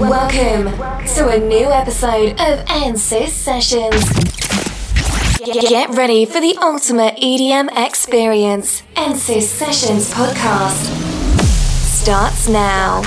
Welcome to a new episode of NSYS Sessions. Get ready for the ultimate EDM experience. NSYS Sessions podcast starts now.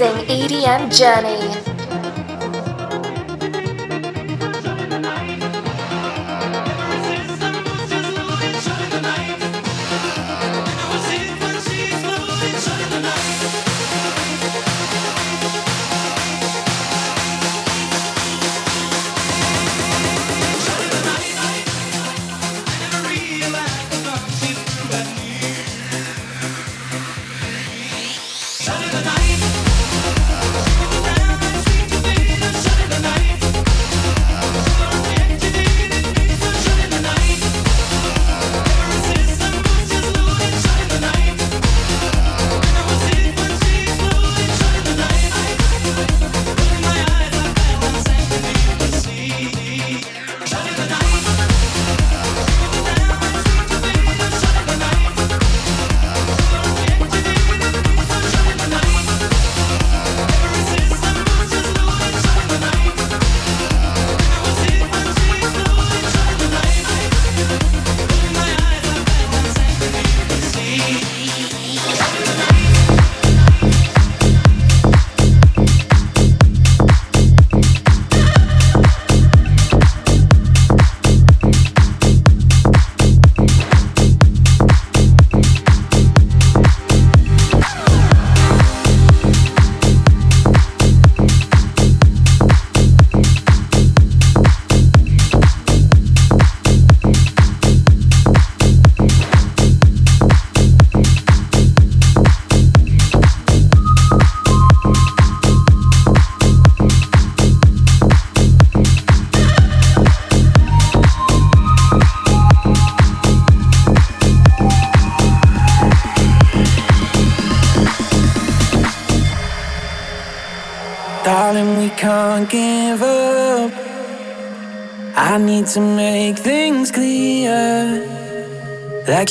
Amazing EDM journey.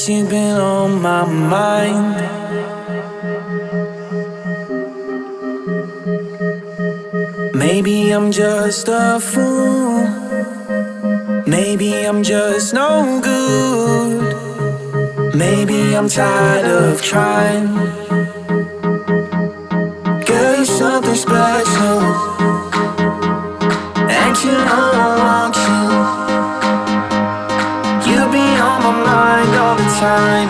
You've been on my mind. Maybe I'm just a fool. Maybe I'm just no good. Maybe I'm tired of trying. Girl, you're something special. And you know I want you. Time,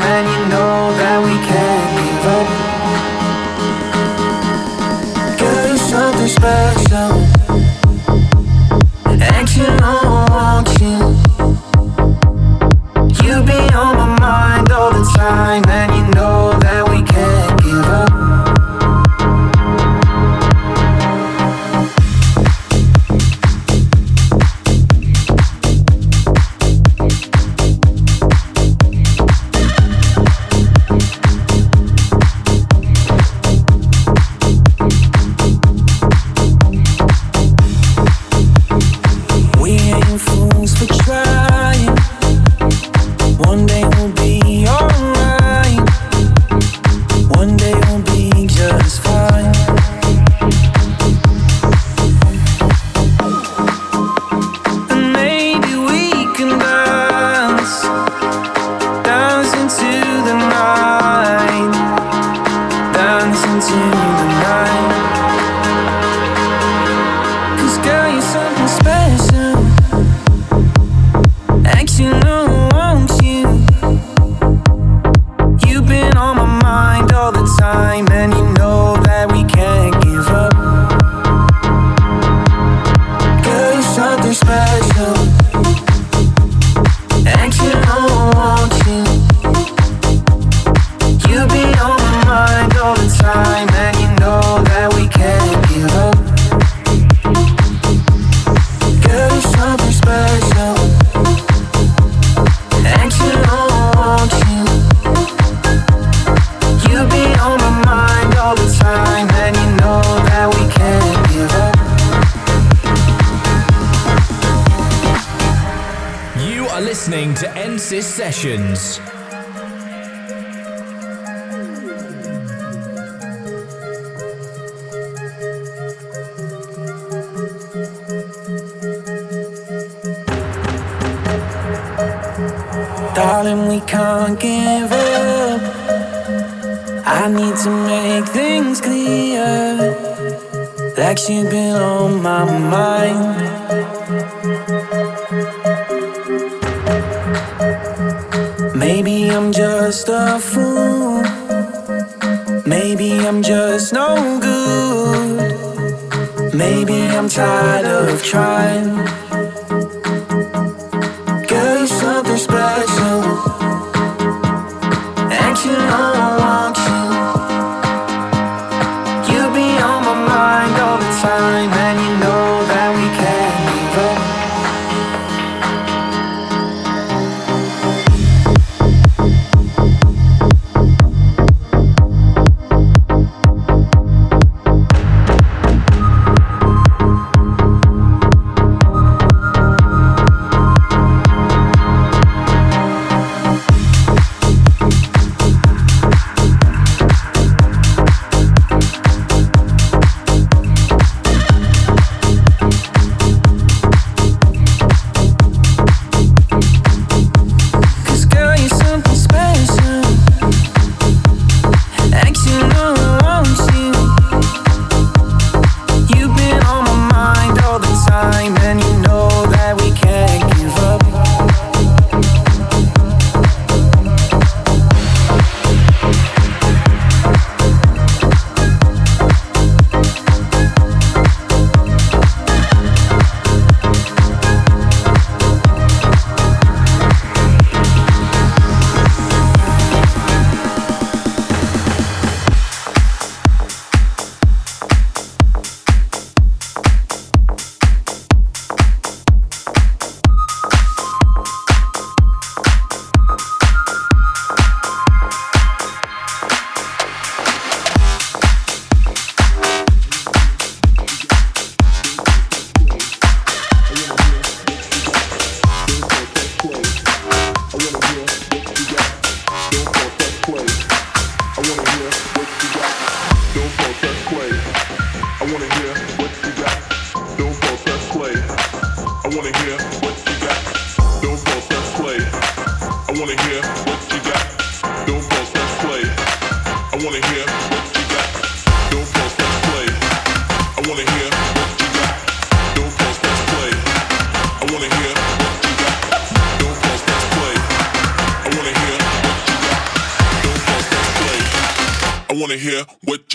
listening to NSYS Sessions. Darling, we can't give up. I need to make things clear. Like she's been on my mind. just a fool. Maybe I'm just no good. Maybe I'm tired of trying.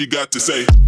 you got to say.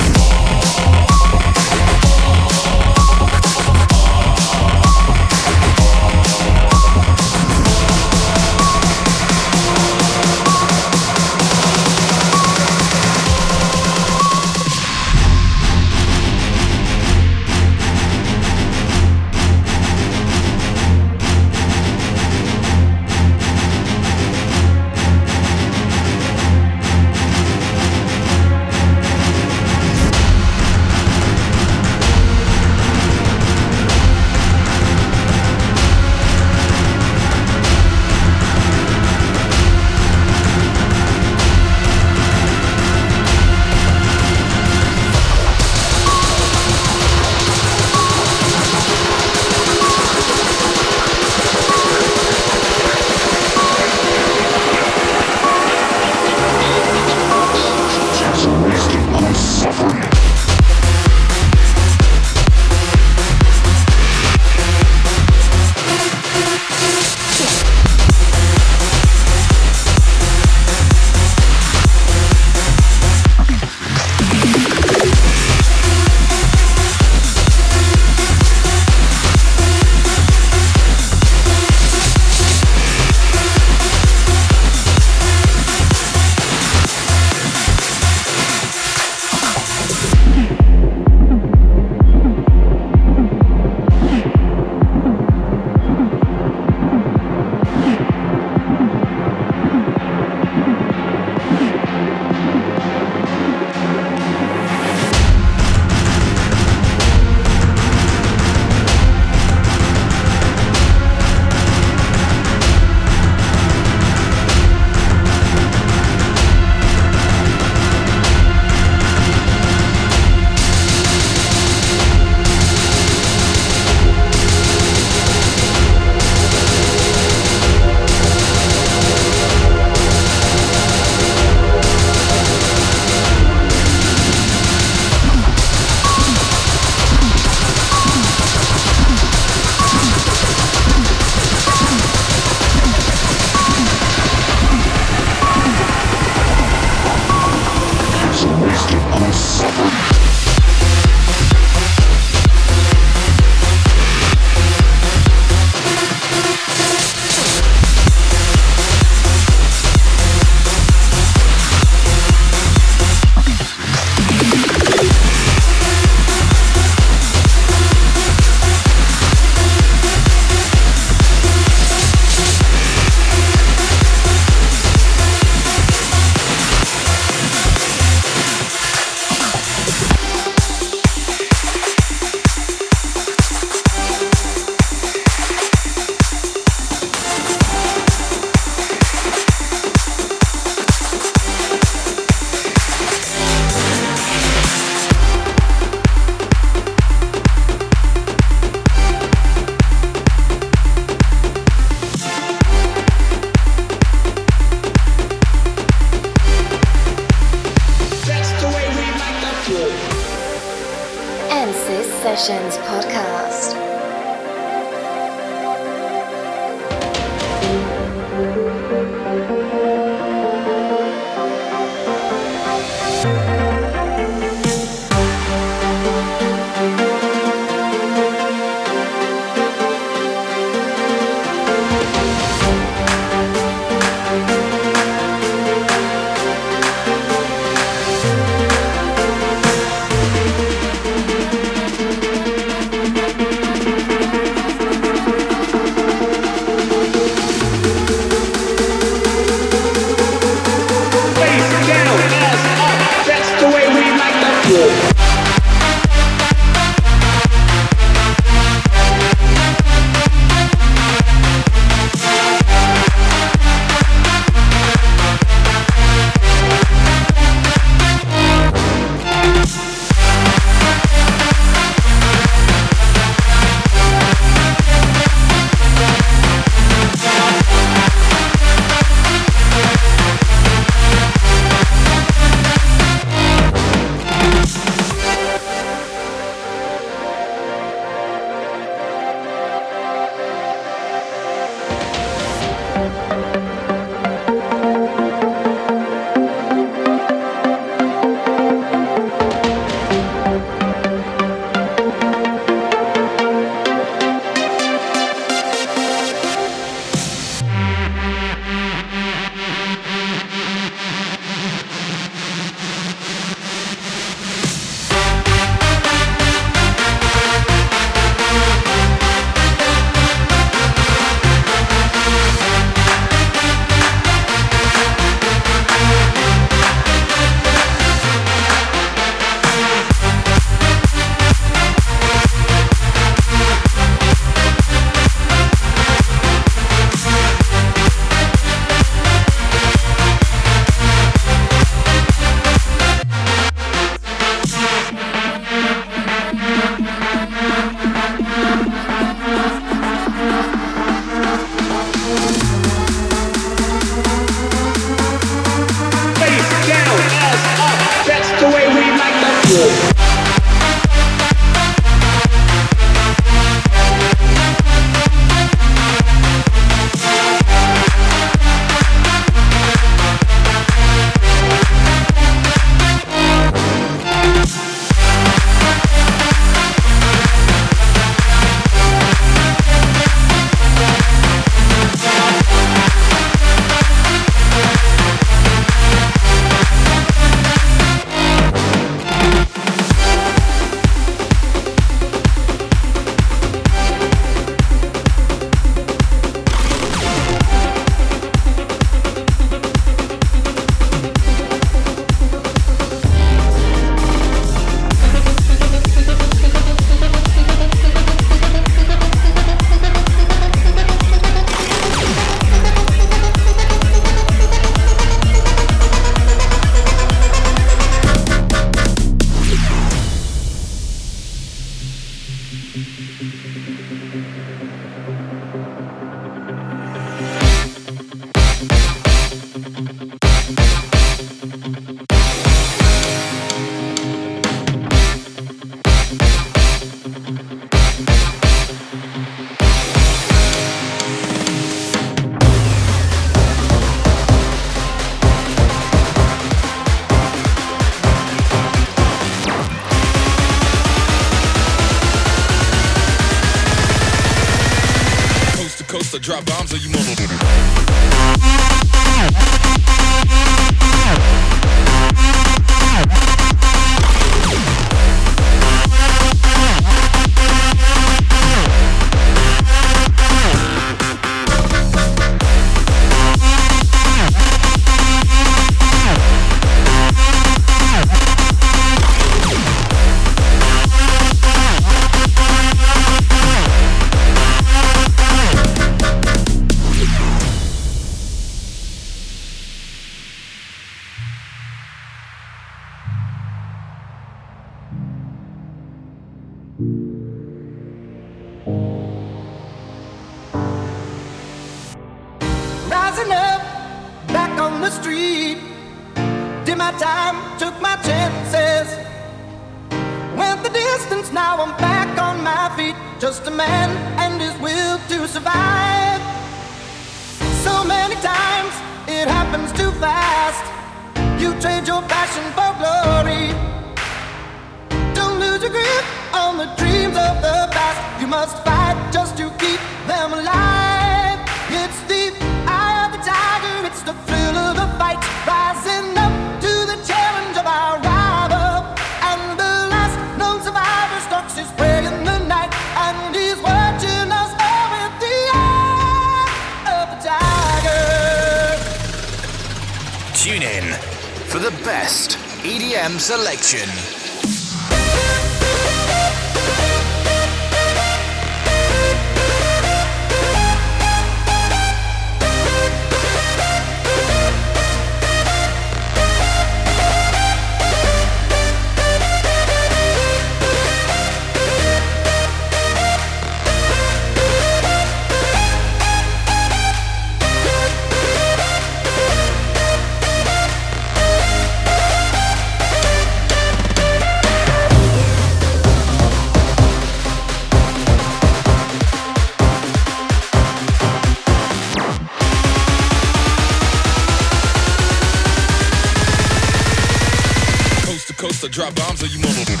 Thank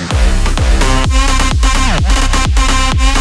you.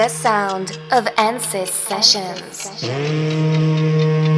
The sound of NSYS Sessions. Mm.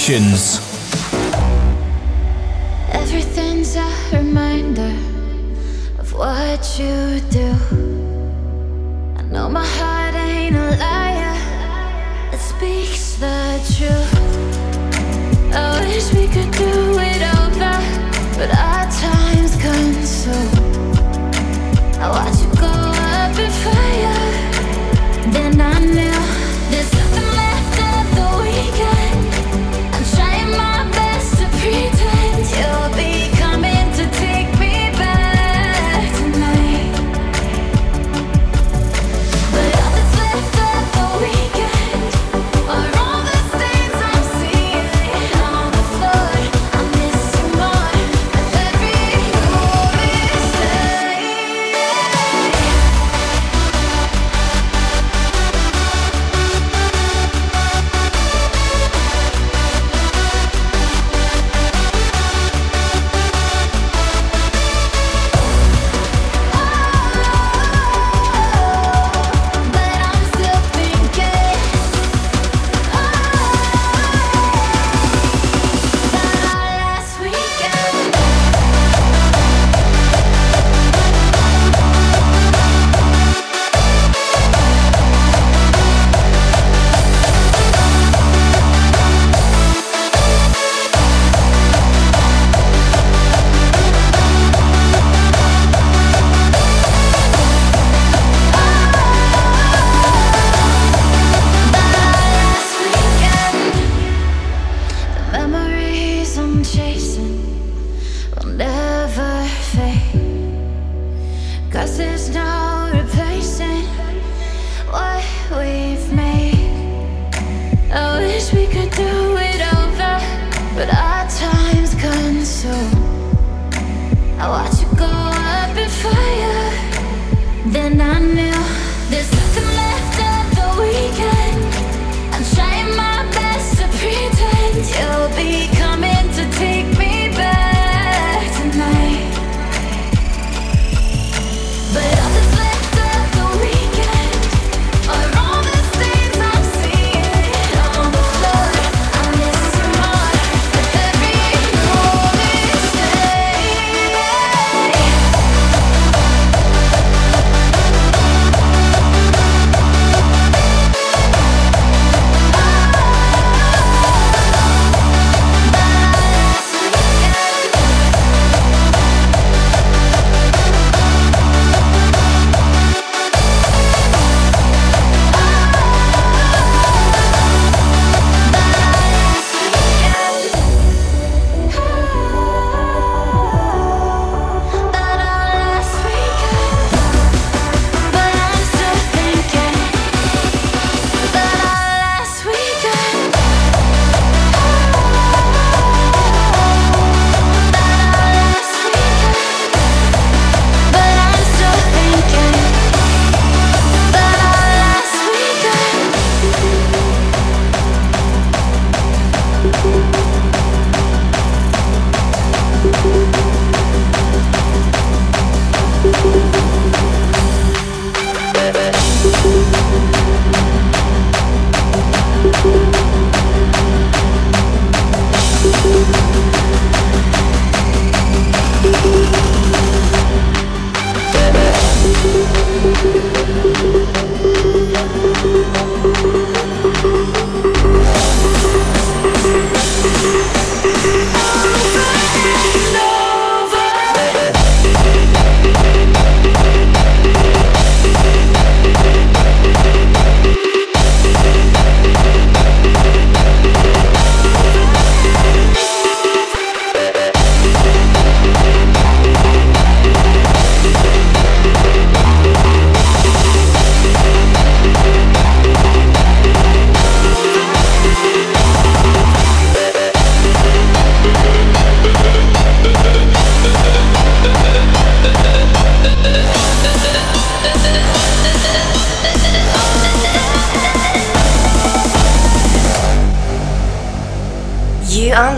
Sessions.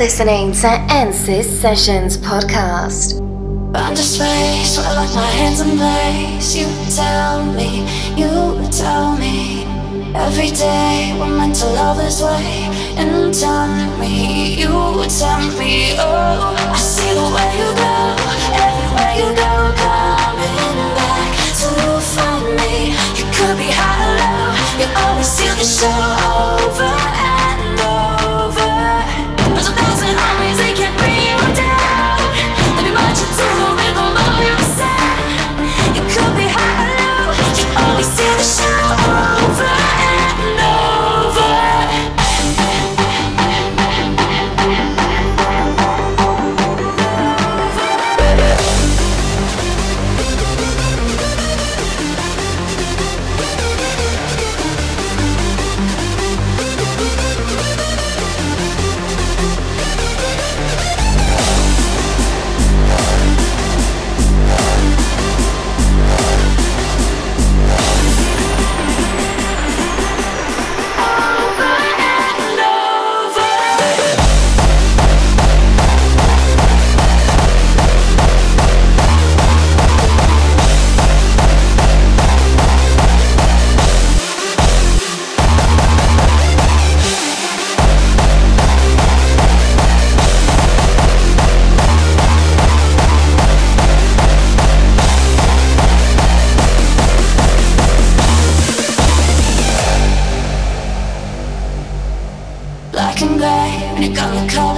Listening to NSYS Sessions podcast. Find a space where I lock my hands in place. You tell me, you tell me. Every day we're meant to love this way And turn me, you turn me Oh, I see the way you go Everywhere you go Coming back to find me You could be high or low You always steal the show over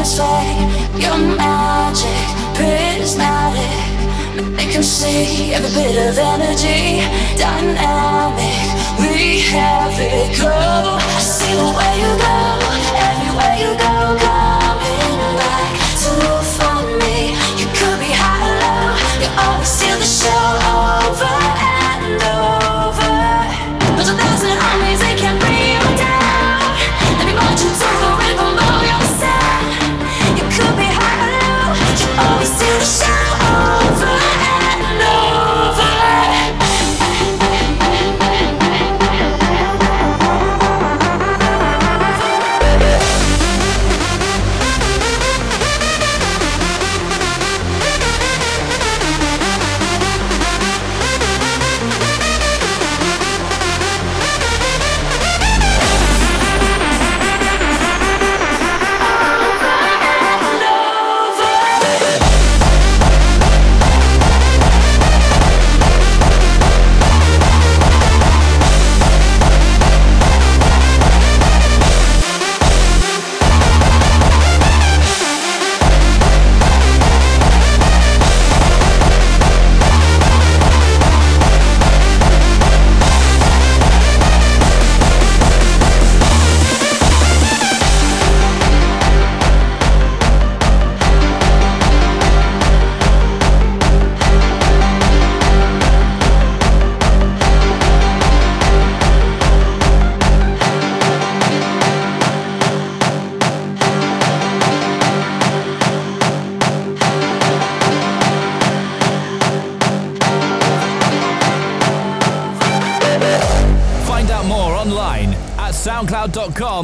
colors Your magic, prismatic. Make them see every bit of energy. Dynamic, we have it go I see the way you go, everywhere you go. Coming back to find me. You could be high or low. You always steal the show over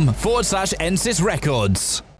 forward slash NSYS Records.